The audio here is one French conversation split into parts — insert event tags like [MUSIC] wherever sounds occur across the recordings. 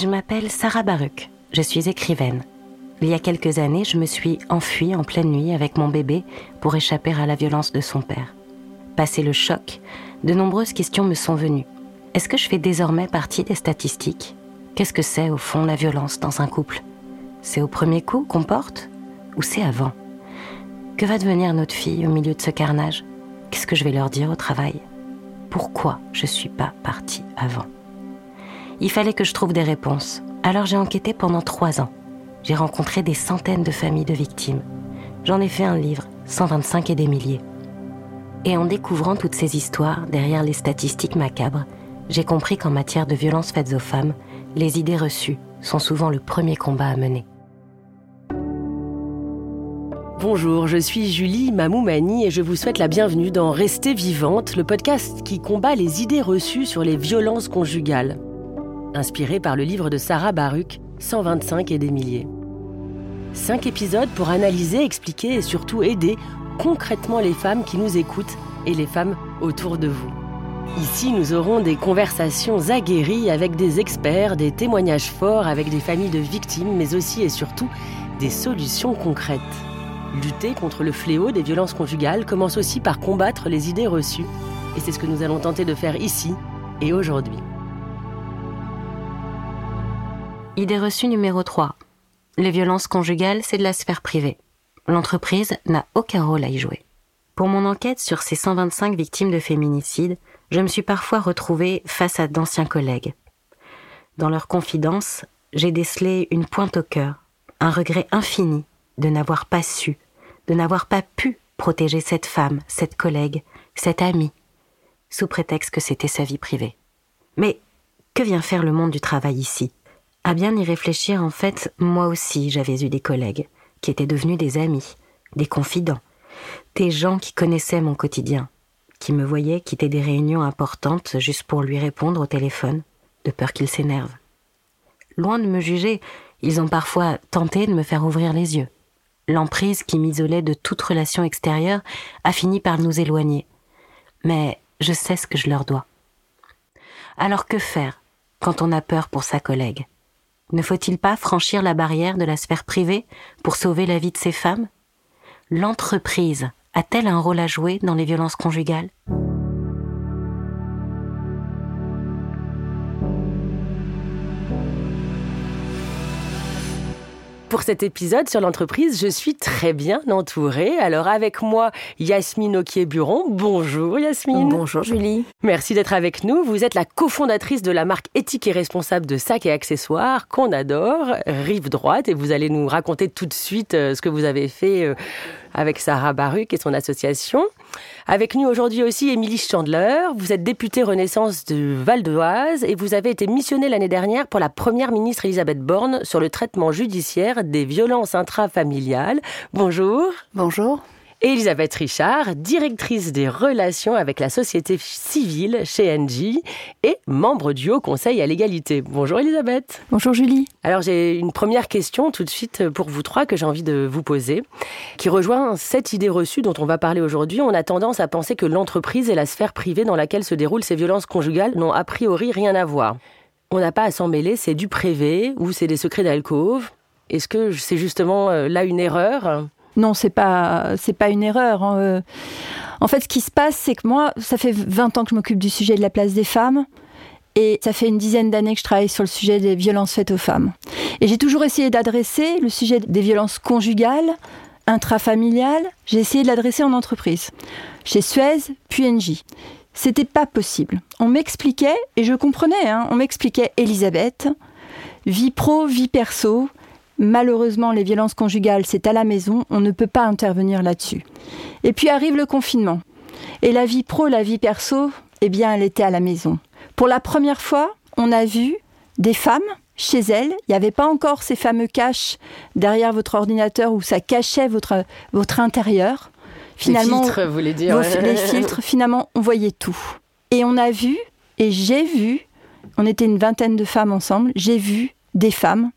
Je m'appelle Sarah Baruch, je suis écrivaine. Il y a quelques années, je me suis enfuie en pleine nuit avec mon bébé pour échapper à la violence de son père. Passé le choc, de nombreuses questions me sont venues. Est-ce que je fais désormais partie des statistiques? Qu'est-ce que c'est au fond la violence dans un couple? C'est au premier coup qu'on porte? Ou c'est avant? Que va devenir notre fille au milieu de ce carnage? Qu'est-ce que je vais leur dire au travail? Pourquoi je suis pas partie avant? Il fallait que je trouve des réponses. Alors j'ai enquêté pendant trois ans. J'ai rencontré des centaines de familles de victimes. J'en ai fait un livre, 125 et des milliers. Et en découvrant toutes ces histoires derrière les statistiques macabres, j'ai compris qu'en matière de violences faites aux femmes, les idées reçues sont souvent le premier combat à mener. Bonjour, je suis Julie Mamoumani et je vous souhaite la bienvenue dans Rester vivante, le podcast qui combat les idées reçues sur les violences conjugales. Inspiré par le livre de Sarah Baruch, 125 et des milliers. Cinq épisodes pour analyser, expliquer et surtout aider concrètement les femmes qui nous écoutent et les femmes autour de vous. Ici, nous aurons des conversations aguerries avec des experts, des témoignages forts avec des familles de victimes, mais aussi et surtout des solutions concrètes. Lutter contre le fléau des violences conjugales commence aussi par combattre les idées reçues, et c'est ce que nous allons tenter de faire ici et aujourd'hui. Idée reçue numéro 3. Les violences conjugales, c'est de la sphère privée. L'entreprise n'a aucun rôle à y jouer. Pour mon enquête sur ces 125 victimes de féminicide, je me suis parfois retrouvée face à d'anciens collègues. Dans leurs confidences, j'ai décelé une pointe au cœur, un regret infini de n'avoir pas su, de n'avoir pas pu protéger cette femme, cette collègue, cette amie, sous prétexte que c'était sa vie privée. Mais que vient faire le monde du travail ici? À bien y réfléchir, en fait, moi aussi j'avais eu des collègues, qui étaient devenus des amis, des confidents, des gens qui connaissaient mon quotidien, qui me voyaient quitter des réunions importantes juste pour lui répondre au téléphone, de peur qu'il s'énerve. Loin de me juger, ils ont parfois tenté de me faire ouvrir les yeux. L'emprise qui m'isolait de toute relation extérieure a fini par nous éloigner. Mais je sais ce que je leur dois. Alors que faire quand on a peur pour sa collègue? Ne faut-il pas franchir la barrière de la sphère privée pour sauver la vie de ces femmes? L'entreprise a-t-elle un rôle à jouer dans les violences conjugales? Pour cet épisode sur l'entreprise, je suis très bien entourée. Alors avec moi, Yasmine Oquier-Buron. Bonjour Yasmine. Bonjour Julie. Merci d'être avec nous. Vous êtes la cofondatrice de la marque éthique et responsable de sacs et accessoires qu'on adore, Rive Droite, et vous allez nous raconter tout de suite euh, ce que vous avez fait euh, avec Sarah Baruch et son association. Avec nous aujourd'hui aussi Émilie Chandler. Vous êtes députée Renaissance de Val d'Oise et vous avez été missionnée l'année dernière pour la première ministre Elisabeth Borne sur le traitement judiciaire des violences intrafamiliales. Bonjour. Bonjour. Elisabeth Richard, directrice des relations avec la société civile chez Engie et membre du Haut Conseil à l'égalité. Bonjour Elisabeth. Bonjour Julie. Alors j'ai une première question tout de suite pour vous trois que j'ai envie de vous poser, qui rejoint cette idée reçue dont on va parler aujourd'hui. On a tendance à penser que l'entreprise et la sphère privée dans laquelle se déroulent ces violences conjugales n'ont a priori rien à voir. On n'a pas à s'en mêler, c'est du privé ou c'est des secrets d'alcôve. Est-ce que c'est justement euh, là une erreur? Non, c'est pas c'est pas une erreur. Hein, euh. En fait, ce qui se passe, c'est que moi, ça fait 20 ans que je m'occupe du sujet de la place des femmes. Et ça fait une dizaine d'années que je travaille sur le sujet des violences faites aux femmes. Et j'ai toujours essayé d'adresser le sujet des violences conjugales, intrafamiliales. J'ai essayé de l'adresser en entreprise, chez Suez, puis Engie. C'était pas possible. On m'expliquait, et je comprenais, hein, on m'expliquait Elisabeth, vie pro, vie perso, Malheureusement, les violences conjugales, c'est à la maison, on ne peut pas intervenir là-dessus. Et puis arrive le confinement. Et la vie pro, la vie perso, eh bien, elle était à la maison. Pour la première fois, on a vu des femmes chez elles. Il n'y avait pas encore ces fameux caches derrière votre ordinateur où ça cachait votre, votre intérieur. Finalement, les filtres, vous voulez dire Les [LAUGHS] filtres, finalement, on voyait tout. Et on a vu, et j'ai vu, on était une vingtaine de femmes ensemble, j'ai vu des femmes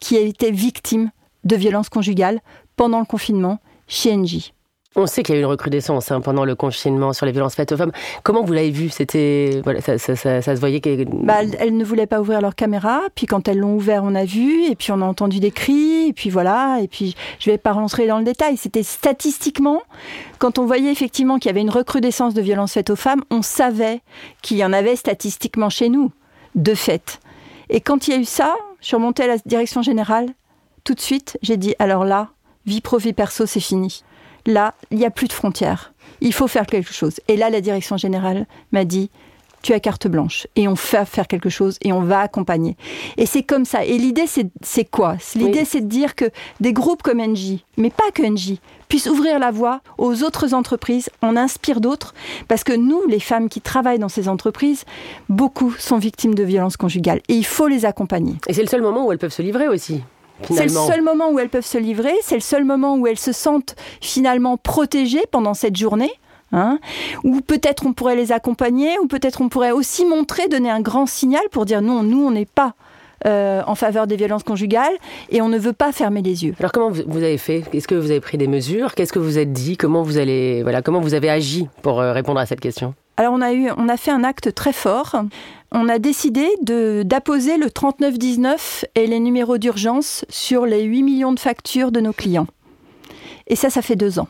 qui a été victime de violences conjugales pendant le confinement chez Engie. On sait qu'il y a eu une recrudescence hein, pendant le confinement sur les violences faites aux femmes. Comment vous l'avez vu? C'était voilà, ça, ça, ça, se voyait que... bah, elles ne voulaient pas ouvrir leur caméra. Puis quand elles l'ont ouvert, on a vu. Et puis on a entendu des cris. Et puis voilà. Et puis je vais pas rentrer dans le détail. C'était statistiquement, quand on voyait effectivement qu'il y avait une recrudescence de violences faites aux femmes, on savait qu'il y en avait statistiquement chez nous, de fait. Et quand il y a eu ça, remontée à la direction générale. Tout de suite, j'ai dit alors là, vie pro, vie perso, c'est fini là, il n'y a plus de frontières. Il faut faire quelque chose. Et là, la direction générale m'a dit, tu as carte blanche et on fait faire quelque chose et on va accompagner. Et c'est comme ça. Et l'idée, c'est quoi? L'idée, c'est de dire que des groupes comme NJ, mais pas que NJ, puissent ouvrir la voie aux autres entreprises, on inspire d'autres, parce que nous, les femmes qui travaillent dans ces entreprises, beaucoup sont victimes de violences conjugales et il faut les accompagner. Et c'est le seul moment où elles peuvent se livrer aussi. C'est le seul moment où elles peuvent se livrer, c'est le seul moment où elles se sentent finalement protégées pendant cette journée. Hein, ou peut-être on pourrait les accompagner, ou peut-être on pourrait aussi montrer, donner un grand signal pour dire non, nous on n'est pas euh, en faveur des violences conjugales et on ne veut pas fermer les yeux. Alors comment vous avez fait? Est-ce que vous avez pris des mesures? Qu'est-ce que vous êtes dit? Comment vous allez voilà comment vous avez agi pour euh, répondre à cette question? Alors on a eu, on a fait un acte très fort. On a décidé de d'apposer le 3919 et les numéros d'urgence sur les 8 millions de factures de nos clients. Et ça, ça fait deux ans.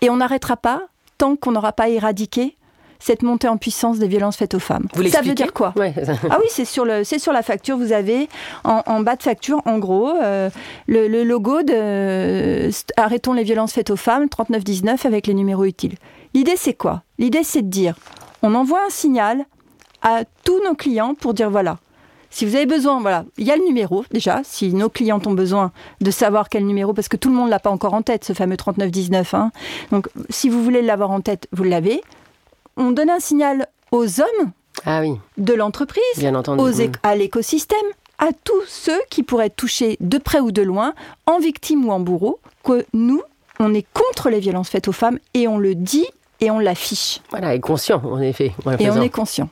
Et on n'arrêtera pas tant qu'on n'aura pas éradiqué cette montée en puissance des violences faites aux femmes. Vous ça veut dire quoi Ah oui, c'est sur, le, sur la facture. Vous avez en, bas de facture, en gros, euh, le, logo de Arrêtons les violences faites aux femmes, 3919, avec les numéros utiles. L'idée, c'est quoi? L'idée, c'est de dire on envoie un signal à tous nos clients pour dire voilà, si vous avez besoin, voilà, il y a le numéro déjà, si nos clients ont besoin de savoir quel numéro, parce que tout le monde l'a pas encore en tête, ce fameux 3919. Hein. Donc, si vous voulez l'avoir en tête, vous l'avez. On donne un signal aux hommes ah oui. de l'entreprise, à l'écosystème, à tous ceux qui pourraient être touchés de près ou de loin, en victime ou en bourreau, que nous, on est contre les violences faites aux femmes et on le dit et on l'affiche. Voilà, et conscient, en effet. Et on est conscient.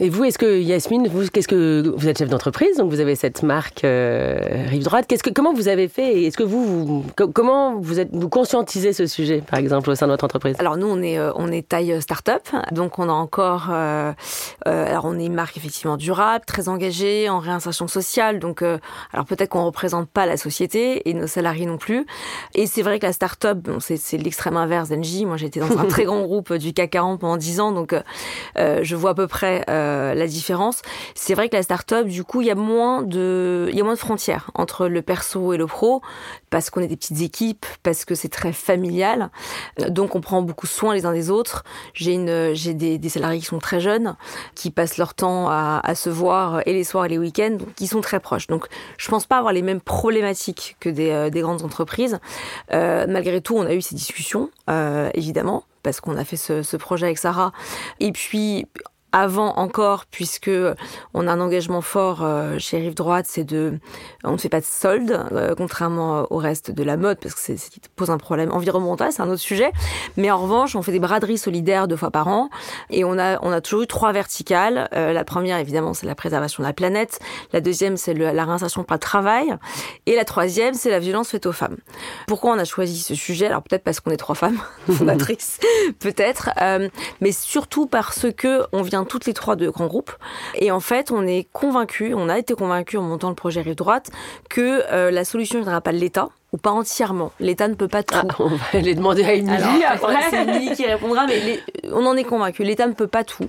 Et vous, est-ce que Yasmine, vous, qu'est-ce que vous êtes chef d'entreprise, donc vous avez cette marque euh, Rive Droite. Qu'est-ce que, comment vous avez fait Est-ce que vous, comment vous êtes, vous conscientisez ce sujet, par exemple, au sein de votre entreprise? Alors nous, on est, euh, on est taille euh, start-up, donc on a encore, alors on est une marque effectivement durable, très engagée en réinsertion sociale. Donc, alors peut-être qu'on représente pas la société et nos salariés non plus. Et c'est vrai que la start-up, bon, c'est, c'est l'extrême inverse d'Engie. Moi, j'étais dans un [LAUGHS] très grand groupe du CAC 40 pendant 10 ans, donc je vois à peu près euh, la différence. C'est vrai que la start-up, du coup, il y a moins de, il y a moins de frontières entre le perso et le pro parce qu'on est des petites équipes, parce que c'est très familial. Euh, donc, on prend beaucoup soin les uns des autres. J'ai une, j'ai des, salariés qui sont très jeunes, qui passent leur temps à, se voir et les soirs et les week-ends, qui sont très proches. Donc, je pense pas avoir les mêmes problématiques que des, euh, des grandes entreprises. Euh, malgré tout, on a eu ces discussions, euh, évidemment parce qu'on a fait ce, ce, projet avec Sarah. Et puis, avant encore, puisque on a un engagement fort euh, chez Rive Droite, c'est de, on ne fait pas de solde, euh, contrairement au reste de la mode, parce que c'est ce qui pose un problème environnemental, c'est un autre sujet. Mais en revanche, on fait des braderies solidaires deux fois par an, et on a, on a toujours eu trois verticales. Euh, la première, évidemment, c'est la préservation de la planète. La deuxième, c'est la réinsertion par le travail, et la troisième, c'est la violence faite aux femmes. Pourquoi on a choisi ce sujet? Alors peut-être parce qu'on est trois femmes [LAUGHS] fondatrices, [LAUGHS] peut-être, mais surtout parce que on vient toutes les trois de grands groupes. Et en fait, on est convaincus, on a été convaincus en montant le projet Rive Droite, que euh, la solution ne viendra pas de l'État, ou pas entièrement. L'État ne peut pas tout. Ah, on va aller demander à Émilie après. C'est Émilie qui répondra, mais on en est convaincu. L'État ne peut pas tout.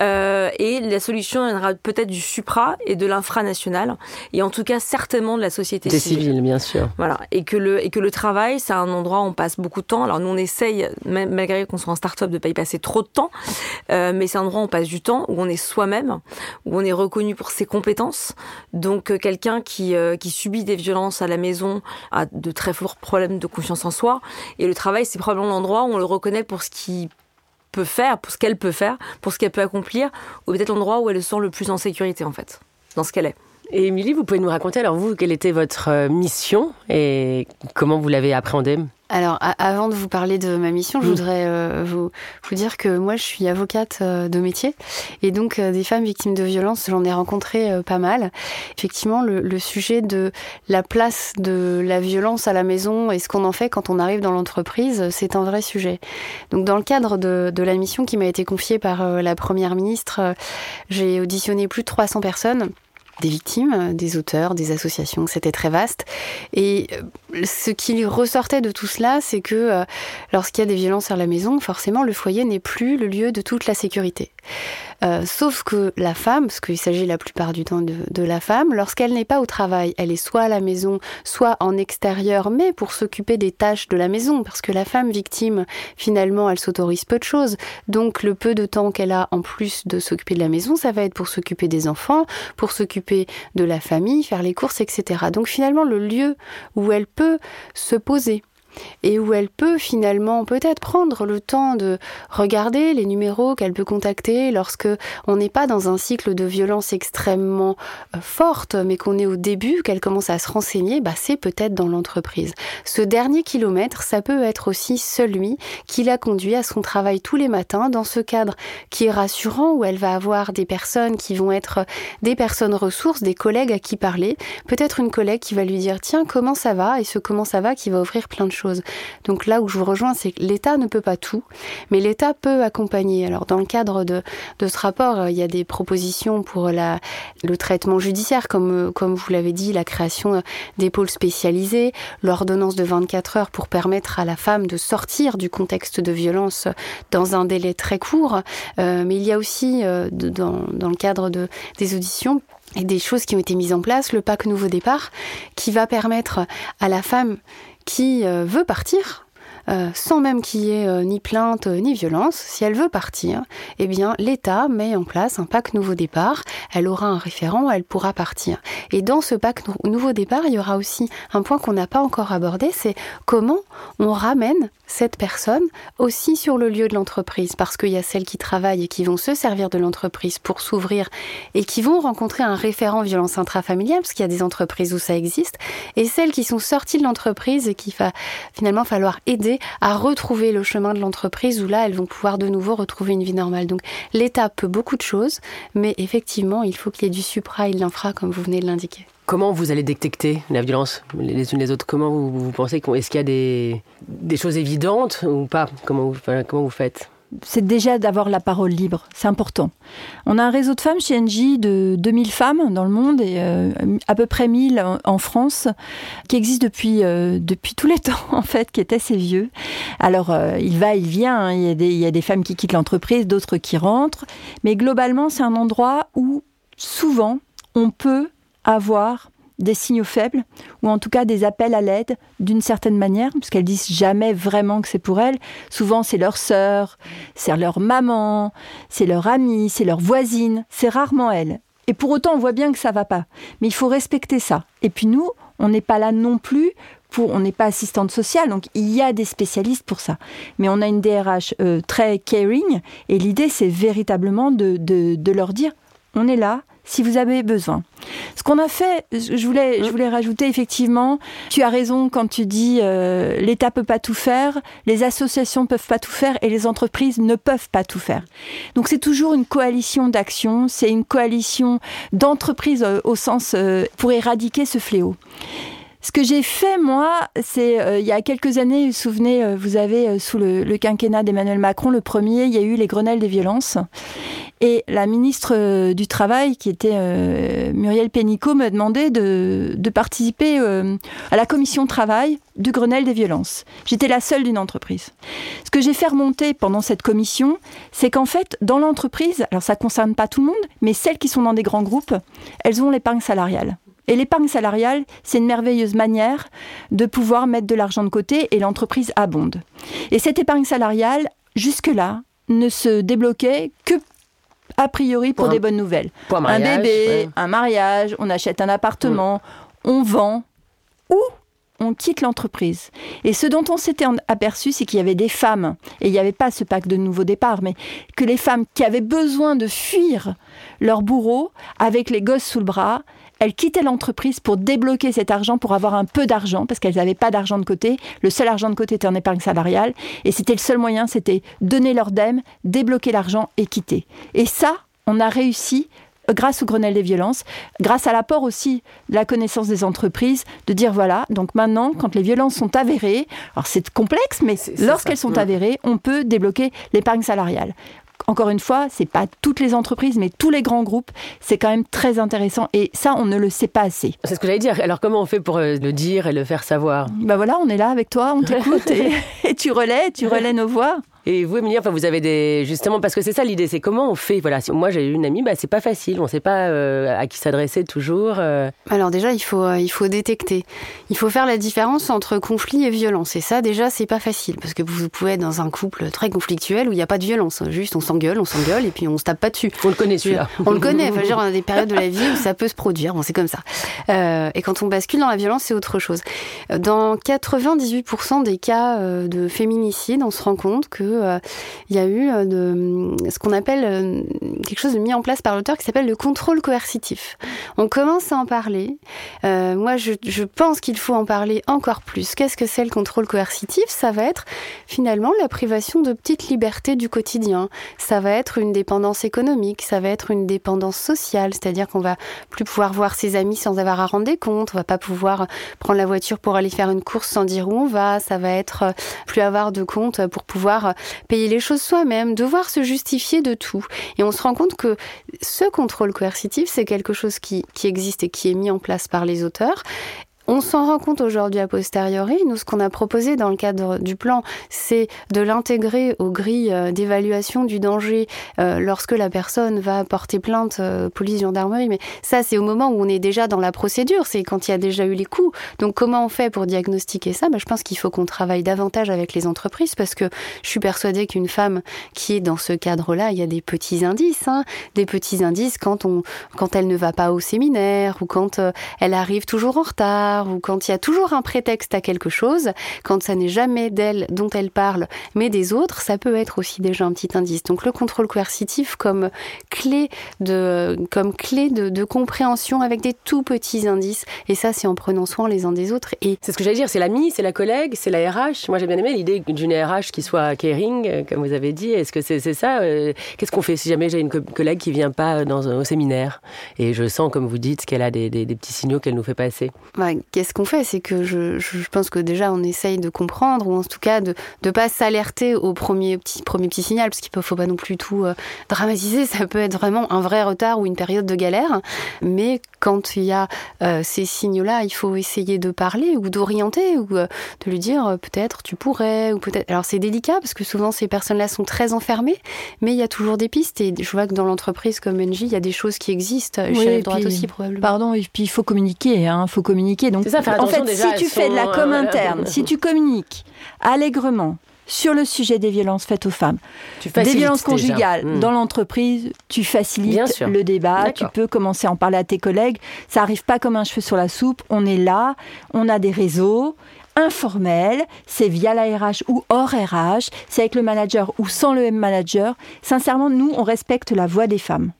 Euh, et la solution viendra peut-être du supra et de l'infranational, et en tout cas certainement de la société civile. civile. bien sûr. Voilà. Et que le, et que le travail, c'est un endroit où on passe beaucoup de temps. Alors nous, on essaye, même, malgré qu'on soit en start-up, de pas y passer trop de temps, euh, mais c'est un endroit où on passe du temps, où on est soi-même, où on est reconnu pour ses compétences. Donc euh, quelqu'un qui, euh, qui subit des violences à la maison, à de très forts problèmes de confiance en soi. Et le travail, c'est probablement l'endroit où on le reconnaît pour ce qu'il peut faire, pour ce qu'elle peut faire, pour ce qu'elle peut accomplir, ou peut-être l'endroit où elle se sent le plus en sécurité, en fait, dans ce qu'elle est. Et Émilie, vous pouvez nous raconter alors vous, quelle était votre euh, mission et comment vous l'avez appréhendée? Alors, avant de vous parler de ma mission, je Mm. voudrais euh, vous, vous dire que moi, je suis avocate euh, de métier. Et donc, euh, des femmes victimes de violences, j'en ai rencontré pas mal. Effectivement, le, le sujet de la place de la violence à la maison et ce qu'on en fait quand on arrive dans l'entreprise, c'est un vrai sujet. Donc, dans le cadre de, de la mission qui m'a été confiée par la Première ministre, j'ai auditionné plus de 300 personnes des victimes, des auteurs, des associations, c'était très vaste. Et euh, ce qui ressortait de tout cela, c'est que euh, lorsqu'il y a des violences à la maison, forcément, le foyer n'est plus le lieu de toute la sécurité. Euh, sauf que la femme, parce qu'il s'agit la plupart du temps de, de la femme, lorsqu'elle n'est pas au travail, elle est soit à la maison, soit en extérieur, mais pour s'occuper des tâches de la maison, parce que la femme victime, finalement, elle s'autorise peu de choses. Donc le peu de temps qu'elle a en plus de s'occuper de la maison, ça va être pour s'occuper des enfants, pour s'occuper de la famille, faire les courses, etc. Donc finalement, le lieu où elle peut se poser et où elle peut finalement peut-être prendre le temps de regarder les numéros qu'elle peut contacter lorsque on n'est pas dans un cycle de violence extrêmement euh, forte, mais qu'on est au début, qu'elle commence à se renseigner, bah c'est peut-être dans l'entreprise. Ce dernier kilomètre, ça peut être aussi celui qui l'a conduit à son travail tous les matins dans ce cadre qui est rassurant où elle va avoir des personnes qui vont être des personnes ressources, des collègues à qui parler, peut-être une collègue qui va lui dire tiens comment ça va? Et ce comment ça va qui va offrir plein de Donc là où je vous rejoins, c'est que l'État ne peut pas tout, mais l'État peut accompagner. Alors dans le cadre de, ce rapport, euh, il y a des propositions pour le traitement judiciaire, comme, euh, comme vous l'avez dit, la création euh, des pôles spécialisés, l'ordonnance de 24 heures pour permettre à la femme de sortir du contexte de violence dans un délai très court. Mais il y a aussi, dans, le cadre de, des auditions, et des choses qui ont été mises en place, le pack nouveau départ, qui va permettre à la femme qui euh, veut partir, euh, sans même qu'il y ait euh, ni plainte ni violence, si elle veut partir, eh bien l'État met en place un pack nouveau départ. Elle aura un référent, elle pourra partir. Et dans ce nou- nouveau départ, il y aura aussi un point qu'on n'a pas encore abordé, c'est comment on ramène cette personne aussi sur le lieu de l'entreprise, parce qu'il y a celles qui travaillent et qui vont se servir de l'entreprise pour s'ouvrir et qui vont rencontrer un référent violence intrafamiliale, parce qu'il y a des entreprises où ça existe, et celles qui sont sorties de l'entreprise et qu'il va finalement falloir aider à retrouver le chemin de l'entreprise, où là, elles vont pouvoir de nouveau retrouver une vie normale. Donc l'État peut beaucoup de choses, mais effectivement, il faut qu'il y ait du supra et de l'infra, comme vous venez de l'indiquer. Comment vous allez détecter la violence les unes les autres? Comment vous, vous pensez qu'on- Est-ce qu'il y a des, choses évidentes ou pas? Comment vous, faites? C'est déjà d'avoir la parole libre. C'est important. On a un réseau de femmes chez NJ de 2000 femmes dans le monde et euh, à peu près 1000 en, France, qui existe depuis, euh, depuis tous les [LAUGHS] temps, en fait, qui est assez vieux. Alors, euh, il va, il vient. hein. Il y a des femmes qui quittent l'entreprise, d'autres qui rentrent. Mais globalement, c'est un endroit où souvent on peut avoir des signaux faibles ou en tout cas des appels à l'aide d'une certaine manière, parce qu'elles disent jamais vraiment que c'est pour elles. Souvent, c'est leur sœur, c'est leur maman, c'est leur amie, c'est leur voisine. C'est rarement elles. Et pour autant, on voit bien que ça va pas. Mais il faut respecter ça. Et puis nous, on n'est pas là non plus pour, on n'est pas assistante sociale, donc il y a des spécialistes pour ça. Mais on a une DRH euh, très caring, et l'idée, c'est véritablement de, de leur dire, on est là, si vous avez besoin. Ce qu'on a fait, je voulais, je voulais rajouter effectivement, tu as raison quand tu dis euh, l'État peut pas tout faire, les associations peuvent pas tout faire et les entreprises ne peuvent pas tout faire. Donc c'est toujours une coalition d'actions, c'est une coalition d'entreprises euh, au sens euh, pour éradiquer ce fléau. Ce que j'ai fait, moi, c'est euh, il y a quelques années, vous vous souvenez, euh, vous avez euh, sous le, le quinquennat d'Emmanuel Macron, le premier, il y a eu les Grenelles des violences. Et la ministre euh, du Travail, qui était euh, Muriel Pénicaud, m'a demandé de, participer euh, à la commission travail du Grenelle des violences. J'étais la seule d'une entreprise. Ce que j'ai fait remonter pendant cette commission, c'est qu'en fait, dans l'entreprise, alors ça ne concerne pas tout le monde, mais celles qui sont dans des grands groupes, elles ont l'épargne salariale. Et l'épargne salariale, c'est une merveilleuse manière de pouvoir mettre de l'argent de côté et l'entreprise abonde. Et cette épargne salariale, jusque-là, ne se débloquait que a priori pour, Pour un- des bonnes nouvelles. Pour un bébé, ouais. un mariage, on achète un appartement, on vend ou on quitte l'entreprise. Et ce dont on s'était aperçu, c'est qu'il y avait des femmes, et il n'y avait pas ce pack de nouveau départ, mais que les femmes qui avaient besoin de fuir leur bourreau avec les gosses sous le bras, elles quittaient l'entreprise pour débloquer cet argent, pour avoir un peu d'argent, parce qu'elles n'avaient pas d'argent de côté. Le seul argent de côté était en épargne salariale. Et c'était le seul moyen, c'était donner leur DEM, débloquer l'argent et quitter. Et ça, on a réussi grâce au Grenelle des violences, grâce à l'apport aussi de la connaissance des entreprises, de dire voilà, donc maintenant, quand les violences sont avérées, alors c'est complexe, mais lorsqu'elles sont avérées, on peut débloquer l'épargne salariale encore une fois, c'est pas toutes les entreprises, mais tous les grands groupes. C'est quand même très intéressant et ça, on ne le sait pas assez. C'est ce que j'allais dire. Alors, comment on fait pour euh, le dire et le faire savoir? Bah voilà, on est là avec toi, on t'écoute [LAUGHS] et, et, tu relais, tu relais nos voix. Et vous, Emilie, enfin, vous avez des. Justement, parce que c'est ça l'idée, c'est comment on fait. Voilà, moi j'ai eu une amie, bah, c'est pas facile, on sait pas euh, à qui s'adresser toujours. Euh. Alors, déjà, il faut, euh, il faut détecter. Il faut faire la différence entre conflit et violence. Et ça, déjà, c'est pas facile, parce que vous pouvez être dans un couple très conflictuel où il n'y a pas de violence. Juste, on s'engueule, on s'engueule, et puis on se tape pas dessus. On le connaît celui-là. On le connaît. Enfin, genre, on a des périodes de la vie où ça peut se produire. Bon, c'est comme ça. et quand on bascule dans la violence, c'est autre chose. Dans 98% des cas de féminicide, on se rend compte que il y a eu euh, ce qu'on appelle euh, quelque chose de mis en place par l'auteur qui s'appelle le contrôle coercitif. On commence à en parler. Euh, moi, je, je pense qu'il faut en parler encore plus. Qu'est-ce que c'est le contrôle coercitif? Ça va être finalement la privation de petites libertés du quotidien. Ça va être une dépendance économique, ça va être une dépendance sociale, c'est-à-dire qu'on va plus pouvoir voir ses amis sans avoir à rendre des comptes, on va pas pouvoir prendre la voiture pour aller faire une course sans dire où on va, ça va être plus avoir de compte pour pouvoir payer les choses soi-même, devoir se justifier de tout. Et on se rend compte que ce contrôle coercitif, c'est quelque chose qui, qui existe et qui est mis en place par les auteurs on s'en rend compte aujourd'hui a posteriori. Nous, ce qu'on a proposé dans le cadre du plan, c'est de l'intégrer aux grilles euh, d'évaluation du danger euh, lorsque la personne va porter plainte euh, police, gendarmerie. Mais ça, c'est au moment où on est déjà dans la procédure, c'est quand il y a déjà eu les coups. Donc, comment on fait pour diagnostiquer ça? Ben, Je pense qu'il faut qu'on travaille davantage avec les entreprises parce que je suis persuadée qu'une femme qui est dans ce cadre-là, il y a des petits indices, hein, des petits indices quand elle ne va pas au séminaire ou quand elle arrive toujours en retard ou quand il y a toujours un prétexte à quelque chose, quand ça n'est jamais d'elle dont elle parle, mais des autres, ça peut être aussi déjà un petit indice. Donc le contrôle coercitif comme clé de, comme clé de, compréhension avec des tout petits indices. Et ça, c'est en prenant soin les uns des autres. Et c'est ce que j'allais dire, c'est l'ami, c'est la collègue, c'est la RH. Moi, j'ai bien aimé l'idée d'une RH qui soit caring, euh, comme vous avez dit. Est-ce que c'est ça euh, Qu'est-ce qu'on fait si jamais j'ai une collègue qui vient pas dans, au séminaire et je sens, comme vous dites, qu'elle a des, petits signaux qu'elle nous fait passer? Qu'est-ce qu'on fait? C'est que je, pense que déjà on essaye de comprendre, ou en tout cas de ne pas s'alerter au premier petit, premier petit signal, parce qu'il ne faut pas non plus tout euh, dramatiser, ça peut être vraiment un vrai retard ou une période de galère. Mais quand il y a euh, ces signaux-là, il faut essayer de parler ou d'orienter, ou euh, de lui dire peut-être tu pourrais, ou peut-être. Alors c'est délicat, parce que souvent ces personnes-là sont très enfermées, mais il y a toujours des pistes, et je vois que dans l'entreprise comme NJ, il y a des choses qui existent. Oui, chez droite aussi, probablement. Pardon, et puis il faut communiquer, il hein, faut communiquer. Donc en fait, si tu fais de la com euh, interne, si tu communiques allègrement sur le sujet des violences faites aux femmes, des violences conjugales hmm. dans l'entreprise, tu facilites le débat, tu peux commencer à en parler à tes collègues. Ça arrive pas comme un cheveu sur la soupe. On est là, on a des réseaux informels, c'est via la RH ou hors RH, c'est avec le manager ou sans le manager. Sincèrement, nous, on respecte la voix des femmes.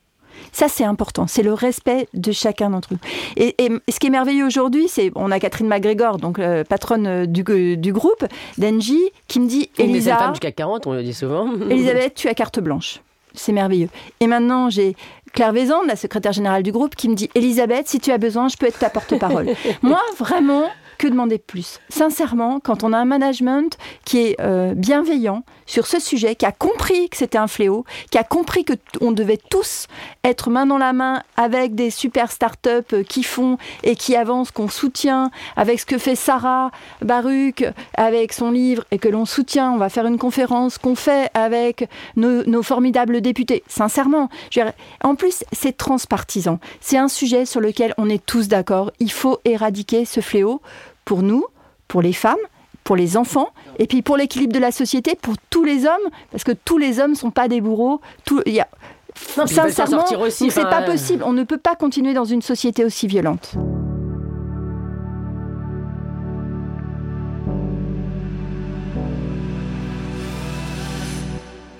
Ça, c'est important. C'est le respect de chacun d'entre eux. Et, ce qui est merveilleux aujourd'hui, c'est on a Catherine McGregor, donc euh, patronne euh, du, du groupe, d'Engie, qui me dit Elisa. du CAC 40, on le dit souvent. [LAUGHS] Elisabeth, tu as carte blanche. C'est merveilleux. Et maintenant, j'ai Claire Vézan, la secrétaire générale du groupe, qui me dit Elisabeth, si tu as besoin, je peux être ta porte-parole. [LAUGHS] Moi, vraiment, que demander de plus Sincèrement, quand on a un management qui est euh, bienveillant sur ce sujet, qui a compris que c'était un fléau, qui a compris que on devait tous être main dans la main avec des super startups euh, qui font et qui avancent, qu'on soutient, avec ce que fait Sarah Baruch avec son livre et que l'on soutient, on va faire une conférence qu'on fait avec nos, formidables députés. Sincèrement, en plus, c'est transpartisan. C'est un sujet sur lequel on est tous d'accord. Il faut éradiquer ce fléau pour nous, pour les femmes, pour les enfants, et puis pour l'équilibre de la société, pour tous les hommes, parce que tous les hommes ne sont pas des bourreaux. Tout, y a, sincèrement, c'est pas possible. On ne peut pas continuer dans une société aussi violente.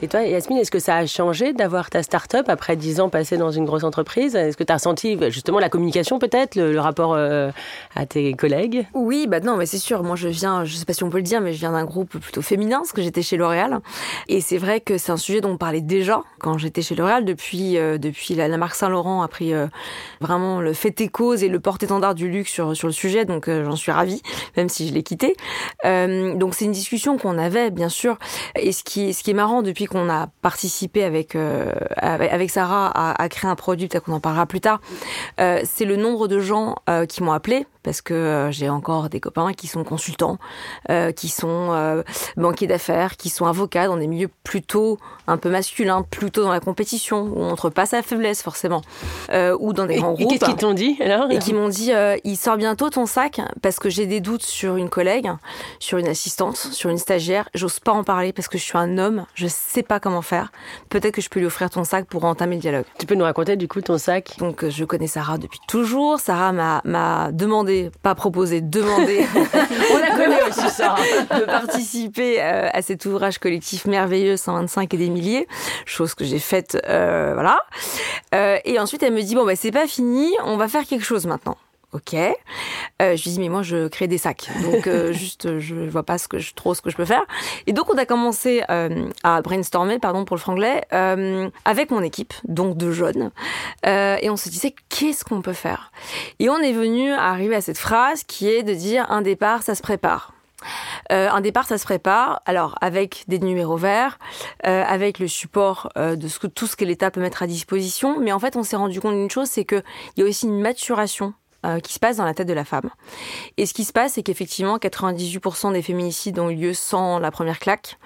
Toi, Yasmine, est-ce que ça a changé d'avoir ta start-up après 10 ans passés dans une grosse entreprise? Est-ce que tu as ressenti justement la communication peut-être, le, rapport euh, à tes collègues? Oui, bah non, mais c'est sûr. Moi, je viens, je sais pas si on peut le dire, mais je viens d'un groupe plutôt féminin, parce que j'étais chez L'Oréal. Et c'est vrai que c'est un sujet dont on parlait déjà quand j'étais chez L'Oréal. Depuis, euh, depuis la, marque Saint-Laurent a pris euh, vraiment le fait et cause et le porte-étendard du luxe sur, sur le sujet, donc j'en suis ravie, même si je l'ai quitté. donc c'est une discussion qu'on avait, bien sûr. Et ce qui, ce qui est marrant depuis qu'on a participé avec, avec, Sarah à, à, créer un produit, peut-être qu'on en parlera plus tard, c'est le nombre de gens qui m'ont appelé parce que euh, j'ai encore des copains qui sont consultants, euh, qui sont euh, banquiers d'affaires, qui sont avocats dans des milieux plutôt un peu masculins, plutôt dans la compétition, où on montre pas sa faiblesse forcément, ou dans des grands groupes. Et qu'est-ce qu'ils t'ont dit alors Et qui m'ont dit, il sort bientôt ton sac parce que j'ai des doutes sur une collègue, sur une assistante, sur une stagiaire. J'ose pas en parler parce que je suis un homme, je sais pas comment faire. Peut-être que je peux lui offrir ton sac pour entamer le dialogue. Tu peux nous raconter du coup ton sac? Donc je connais Sarah depuis toujours. Sarah m'a demandé pas proposer, demander. [LAUGHS] [LAUGHS] On la connaît aussi, ça. [LAUGHS] de participer euh, à cet ouvrage collectif merveilleux 125 et des milliers, chose que j'ai faite, euh, voilà. Euh, et ensuite, elle me dit bon bah c'est pas fini, on va faire quelque chose maintenant. Ok. Euh, je lui dis mais moi je crée des sacs, donc euh, [LAUGHS] juste je vois pas ce que je, trop ce que je peux faire. Et donc on a commencé euh, à brainstormer, pardon pour le franglais, euh, avec mon équipe, donc de jeunes, euh, et on se disait qu'est-ce qu'on peut faire? Et on est venu arriver à cette phrase qui est de dire un départ ça se prépare. Euh, un départ, ça se prépare. Alors avec des numéros verts, euh, avec le support euh, de ce que, tout ce que l'État peut mettre à disposition. Mais en fait, on s'est rendu compte d'une chose, c'est qu'il y a aussi une maturation euh, qui se passe dans la tête de la femme. Et ce qui se passe, c'est qu'effectivement, 98% des féminicides ont eu lieu sans la première claque,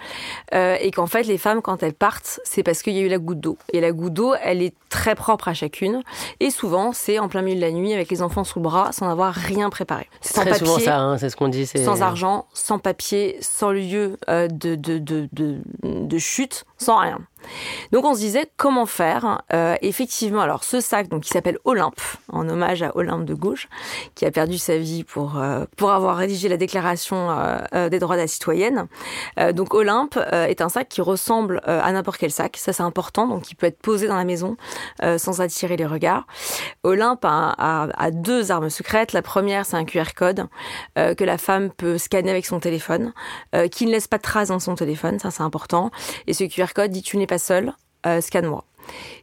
euh, et qu'en fait, les femmes, quand elles partent, c'est parce qu'il y a eu la goutte d'eau. Et la goutte d'eau, elle est très propre à chacune, et souvent, c'est en plein milieu de la nuit, avec les enfants sous le bras, sans avoir rien préparé. C'est très papier, souvent ça, hein, c'est ce qu'on dit. Sans argent, sans papier, sans lieu euh, de, de, de, de, de chute, sans rien. Donc on se disait comment faire. Euh, effectivement, alors ce sac donc qui s'appelle Olympe, en hommage à Olympe de gauche, qui a perdu sa vie pour euh, pour avoir rédigé la Déclaration euh, des droits de la citoyenne. donc Olympe est un sac qui ressemble à n'importe quel sac. Ça c'est important, donc il peut être posé dans la maison sans attirer les regards. Olympe a, a, a, deux armes secrètes. La première c'est un QR code que la femme peut scanner avec son téléphone, qui ne laisse pas de traces dans son téléphone. Ça c'est important. Et ce QR code dit tu n'es pas seul, euh, scanne-moi.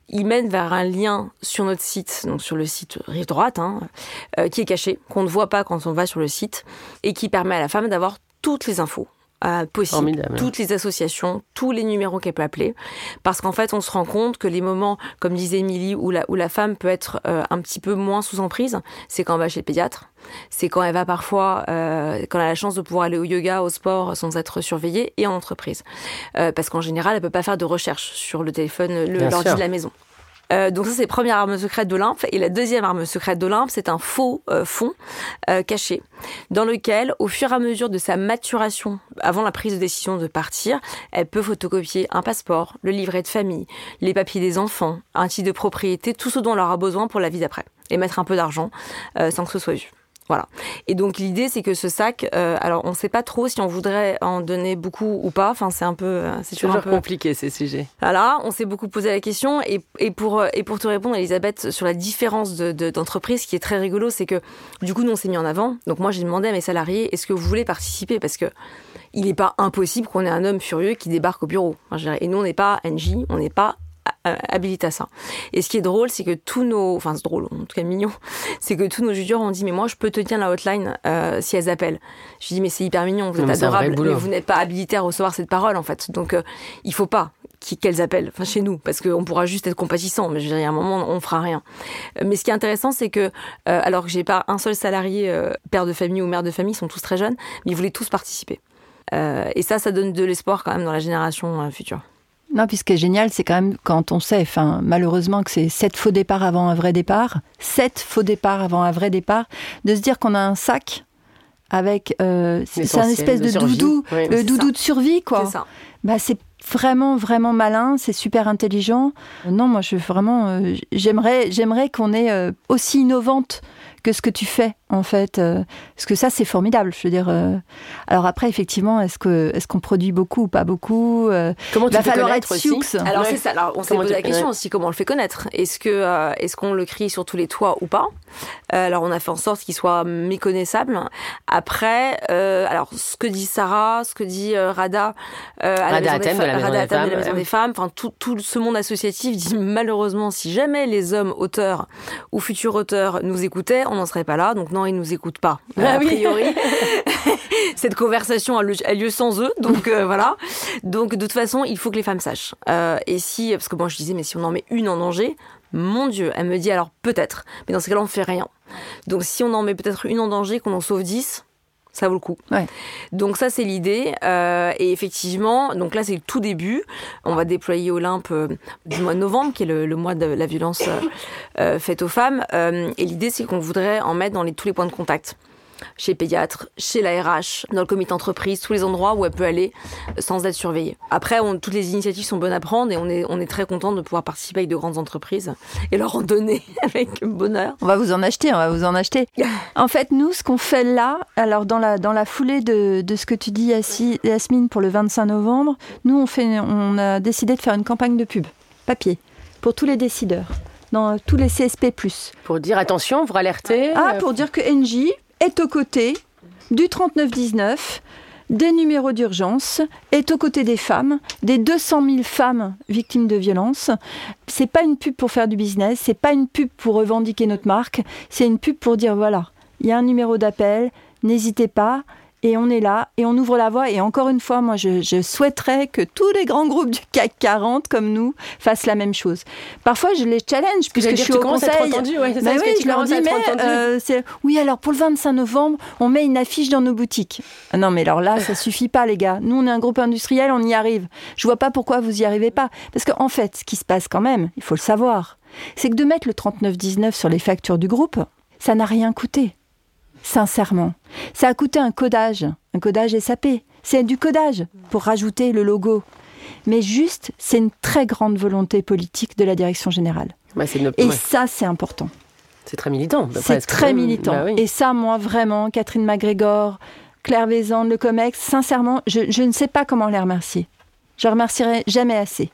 Il mène vers un lien sur notre site, donc sur le site rive droite, hein, euh, qui est caché, qu'on ne voit pas quand on va sur le site, et qui permet à la femme d'avoir toutes les infos euh, possible, toutes les associations, tous les numéros qu'elle peut appeler, parce qu'en fait, on se rend compte que les moments, comme disait Émilie, où la, où la femme peut être euh, un petit peu moins sous emprise, c'est quand elle va chez le pédiatre, c'est quand elle va parfois, euh, quand elle a la chance de pouvoir aller au yoga, au sport, sans être surveillée, et en entreprise, euh, parce qu'en général, elle peut pas faire de recherche sur le téléphone, l'ordi de la maison. Euh, donc ça, c'est première arme secrète d'Olympe. Et la deuxième arme secrète d'Olympe, c'est un faux euh, fond euh, caché, dans lequel, au fur et à mesure de sa maturation, avant la prise de décision de partir, elle peut photocopier un passeport, le livret de famille, les papiers des enfants, un titre de propriété, tout ce dont elle aura besoin pour la vie d'après, et mettre un peu d'argent sans que ce soit vu. Voilà. Et donc l'idée, c'est que ce sac, euh, alors on ne sait pas trop si on voudrait en donner beaucoup ou pas. Enfin, c'est un peu, euh, c'est toujours un peu compliqué ces sujets. Voilà, on s'est beaucoup posé la question et, et pour euh, et pour te répondre, Elisabeth, sur la différence de, d'entreprise, qui est très rigolo, c'est que du coup nous on s'est mis en avant. Donc moi j'ai demandé à mes salariés, est-ce que vous voulez participer? Parce que il n'est pas impossible qu'on ait un homme furieux qui débarque au bureau. et nous on n'est pas NJ, on n'est pas habilite à ça. Et ce qui est drôle, c'est que tous nos, enfin c'est drôle, en tout cas mignon, [LAUGHS] c'est que tous nos juniors ont dit mais moi je peux tenir la hotline euh, si elles appellent. Je dis mais c'est hyper mignon, vous êtes adorable, mais vous n'êtes pas habilité à recevoir cette parole en fait. Donc euh, il faut pas qu'elles appellent, enfin chez nous, parce qu'on pourra juste être compatissant, mais je veux dire, à un moment, on fera rien. Mais ce qui est intéressant, c'est que, alors que j'ai pas un seul salarié, père de famille ou mère de famille, ils sont tous très jeunes, mais ils voulaient tous participer. et ça, ça donne de l'espoir quand même dans la génération future. Non, puis ce qui est génial, c'est quand même quand on sait, enfin, malheureusement, que c'est sept faux départs avant un vrai départ, sept faux départs avant un vrai départ, de se dire qu'on a un sac avec, euh, c'est un espèce de, doudou, le doudou de survie, quoi. C'est ça. Bah, c'est vraiment vraiment malin, c'est super intelligent. Non, moi je vraiment euh, j'aimerais j'aimerais qu'on ait euh, aussi innovante que ce que tu fais en fait. euh, parce que ça, c'est formidable. Je veux dire. euh, alors après, effectivement, est-ce que est-ce qu'on produit beaucoup ou pas beaucoup euh, Comment Il tu va falloir connaître être aussi. Alors Ouais. c'est ça. Alors on s'est posé la question ouais. aussi comment on le fait connaître? Est-ce que euh, est-ce qu'on le crie sur tous les toits ou pas? Euh, Alors on a fait en sorte qu'il soit méconnaissable. Après, euh, alors ce que dit Sarah, ce que dit euh, Rada, euh, à Rada Maison des Hatem de Fa- la Maison Rada des de Femmes, la Maison ouais. des Femmes, enfin tout, tout ce monde associatif dit malheureusement si jamais les hommes auteurs ou futurs auteurs nous écoutaient, on n'en serait pas là. Donc non, ils nous écoutent pas. Ah a oui. priori. [LAUGHS] Cette conversation a lieu, a lieu sans eux, donc euh, voilà. Donc de toute façon, il faut que les femmes sachent. Euh, et si, parce que moi je disais, mais si on en met une en danger, mon Dieu, elle me dit alors peut-être, mais dans ce cas-là on fait rien. Donc si on en met peut-être une en danger, qu'on en sauve 10, ça vaut le coup. Ouais. Donc ça c'est l'idée. Euh, et effectivement, donc là c'est le tout début. On va déployer Olympe euh, du mois de novembre, qui est le, le mois de la violence euh, faite aux femmes. Et l'idée c'est qu'on voudrait en mettre dans les, tous les points de contact chez les pédiatres, chez la RH, dans le comité entreprise, tous les endroits où elle peut aller sans être surveillée. Après, on, toutes les initiatives sont bonnes à prendre et on est, on est très content de pouvoir participer avec de grandes entreprises et leur en donner [LAUGHS] avec bonheur. On va vous en acheter, on va vous en acheter. [LAUGHS] En fait, nous, ce qu'on fait là, alors dans la, dans la foulée de, de ce que tu dis, Yasmine, pour le 25 novembre, nous, on, fait, on a décidé de faire une campagne de pub, papier, pour tous les décideurs, dans tous les CSP+. Pour dire attention, vous alerter. Ah, euh, pour dire que NJ est aux côtés du 3919, des numéros d'urgence, est aux côtés des femmes, des 200 000 femmes victimes de violences. C'est pas une pub pour faire du business, c'est pas une pub pour revendiquer notre marque, c'est une pub pour dire voilà, il y a un numéro d'appel, n'hésitez pas. Et on est là, et on ouvre la voie. Et encore une fois, moi, je, je souhaiterais que tous les grands groupes du CAC 40, comme nous, fassent la même chose. Parfois, je les challenge, puisque je dire, suis au conseil. entendu, ouais, ça, oui, tu je leur dis, mais euh, oui, alors pour le 25 novembre, on met une affiche dans nos boutiques. Ah non, mais alors là, ça [LAUGHS] suffit pas, les gars. Nous, on est un groupe industriel, on y arrive. Je vois pas pourquoi vous y arrivez pas. Parce qu'en fait, ce qui se passe quand même, il faut le savoir, c'est que de mettre le 3919 sur les factures du groupe, ça n'a rien coûté. Sincèrement. Ça a coûté un codage, un codage SAP. C'est du codage pour rajouter le logo. Mais juste, c'est une très grande volonté politique de la direction générale. bah, une- Et ouais, ça, c'est important. c'est très militant. C'est très militant. Bah oui. Et ça, moi, vraiment, Catherine MacGregor, Claire Vézan, le COMEX, sincèrement, je, je ne sais pas comment les remercier. Je remercierai jamais assez.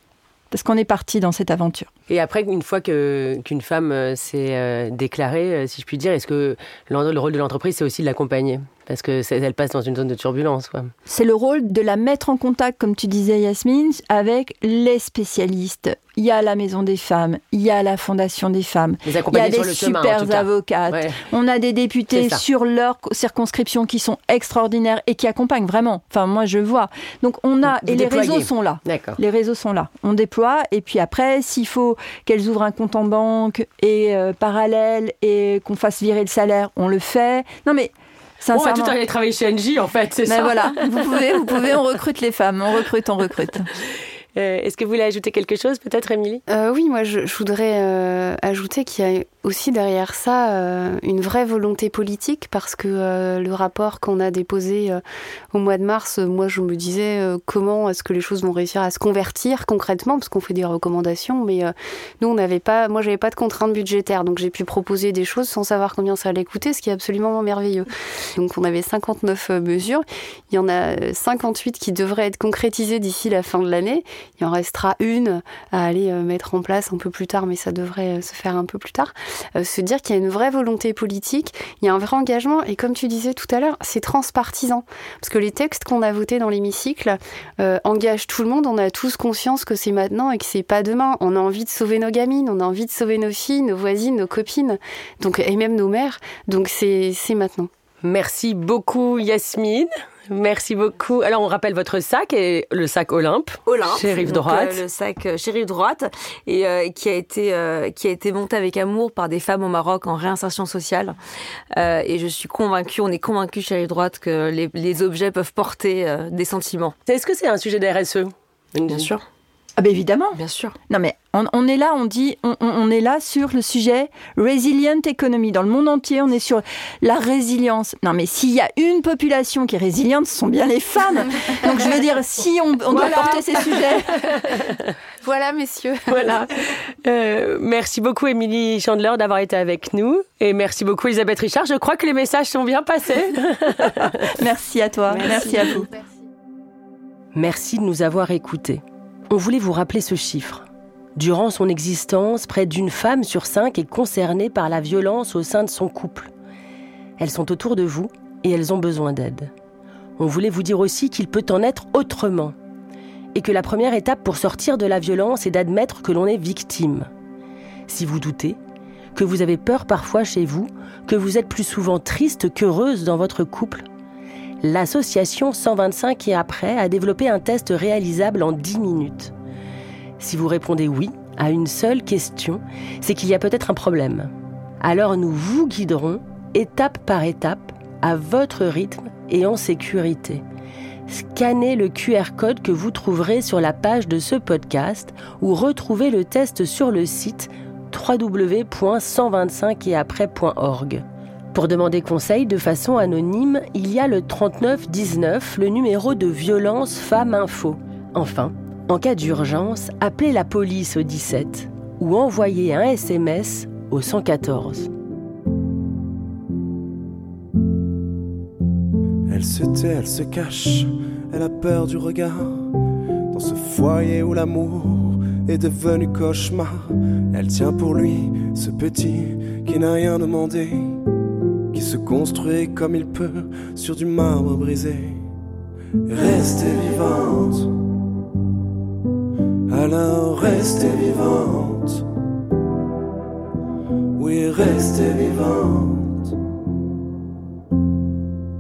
Parce qu'on est parti dans cette aventure. Et après, une fois que qu'une femme euh, s'est euh, déclarée, euh, si je puis dire, est-ce que le rôle de l'entreprise, c'est aussi de l'accompagner? Parce que elle passe dans une zone de turbulence. C'est le rôle de la mettre en contact, comme tu disais Yasmine, avec les spécialistes. Il y a la Maison des femmes, il y a la Fondation des femmes, il y a des super avocates. Ouais. On a des députés sur leur circonscription qui sont extraordinaires et qui accompagnent vraiment. Enfin, moi, je vois. Donc, on a. Vous et les réseaux sont là. D'accord. Les réseaux sont là. On déploie et puis après, s'il faut qu'elles ouvrent un compte en banque et euh, parallèle et qu'on fasse virer le salaire, on le fait. Non mais On va tout aller travailler chez NJ, en fait, c'est mais ça voilà, vous pouvez, vous pouvez, on [LAUGHS] recrute les femmes, on recrute, on recrute. Euh, Est-ce que vous voulez ajouter quelque chose, peut-être, Émilie? Euh, oui, moi je, voudrais euh, ajouter qu'il y a aussi derrière ça une vraie volonté politique parce que le rapport qu'on a déposé au mois de mars, moi je me disais comment est-ce que les choses vont réussir à se convertir concrètement parce qu'on fait des recommandations, mais nous on n'avait pas, moi j'avais pas de contraintes budgétaires donc j'ai pu proposer des choses sans savoir combien ça allait coûter, ce qui est absolument merveilleux. Donc on avait 59 mesures, il y en a euh, 58 qui devraient être concrétisées d'ici la fin de l'année. Il en restera une à aller euh, mettre en place un peu plus tard, mais ça devrait euh, se faire un peu plus tard. Euh, se dire qu'il y a une vraie volonté politique, il y a un vrai engagement, et comme tu disais tout à l'heure, c'est transpartisan. Parce que les textes qu'on a votés dans l'hémicycle engagent tout le monde, on a tous conscience que c'est maintenant et que c'est pas demain. On a envie de sauver nos gamines, on a envie de sauver nos filles, nos voisines, nos copines, donc, et même nos mères. Donc c'est maintenant. Merci beaucoup, Yasmine. Merci beaucoup. Alors, on rappelle votre sac et le sac Olympe. Olympe, Rive donc, Droite. euh, le sac euh, Rive Droite, et euh, qui a été euh, qui a été monté avec amour par des femmes au Maroc en réinsertion sociale. Euh, et je suis convaincue, on est convaincus chez Rive Droite que les, les objets peuvent porter euh, des sentiments. Est-ce que c'est un sujet d'RSE Bien sûr, Ah ben évidemment. bien sûr. Non mais on, on est là, on dit, on, est là sur le sujet resilient economy. Dans le monde entier, on est sur la résilience. Non mais s'il y a une population qui est résiliente, ce sont bien les femmes. Donc je veux dire, si on, on doit porter ces sujets, [LAUGHS] Voilà, messieurs. Voilà. Euh, merci beaucoup, Émilie Chandler, d'avoir été avec nous. Et merci beaucoup, Elisabeth Richard. Je crois que les messages sont bien passés. [LAUGHS] merci à toi. Merci, à vous. Merci de nous avoir écoutés. On voulait vous rappeler ce chiffre. Durant son existence, près d'une femme sur cinq est concernée par la violence au sein de son couple. Elles sont autour de vous et elles ont besoin d'aide. On voulait vous dire aussi qu'il peut en être autrement et que la première étape pour sortir de la violence est d'admettre que l'on est victime. Si vous doutez, que vous avez peur parfois chez vous, que vous êtes plus souvent triste qu'heureuse dans votre couple, l'association 125 et après a développé un test réalisable en 10 minutes. Si vous répondez oui à une seule question, c'est qu'il y a peut-être un problème. Alors nous vous guiderons étape par étape à votre rythme et en sécurité scannez le QR code que vous trouverez sur la page de ce podcast ou retrouvez le test sur le site www.125etaprès.org. Pour demander conseil de façon anonyme, il y a le 3919, le numéro de violence Femmes Info. Enfin, en cas d'urgence, appelez la police au 17 ou envoyez un SMS au 114. Elle se tait, elle se cache, elle a peur du regard. Dans ce foyer où l'amour est devenu cauchemar, elle tient pour lui ce petit qui n'a rien demandé, qui se construit comme il peut sur du marbre brisé. Restez vivante, alors restez vivante. Oui, restez vivante.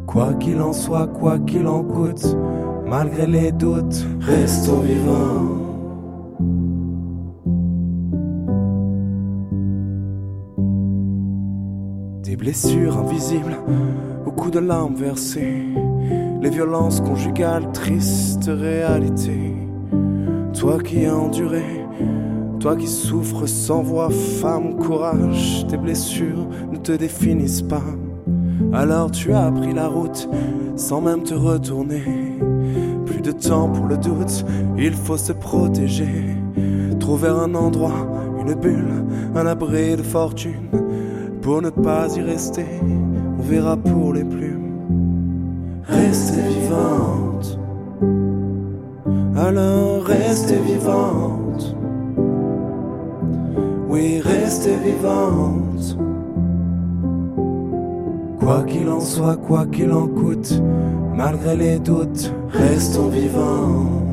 Quoi qu'il en soit, quoi qu'il en coûte, malgré les doutes, restons vivants. Des blessures invisibles, beaucoup de larmes versées, les violences conjugales, triste réalité. Toi qui as enduré, toi qui souffres sans voix, femme, courage, tes blessures ne te définissent pas. Alors tu as pris la route sans même te retourner. Plus de temps pour le doute, il faut se protéger. Trouver un endroit, une bulle, un abri de fortune. Pour ne pas y rester, on verra pour les plumes. Restez vivante. Alors restez vivante. Oui, restez vivante. Quoi qu'il en soit, quoi qu'il en coûte, malgré les doutes, restons vivants.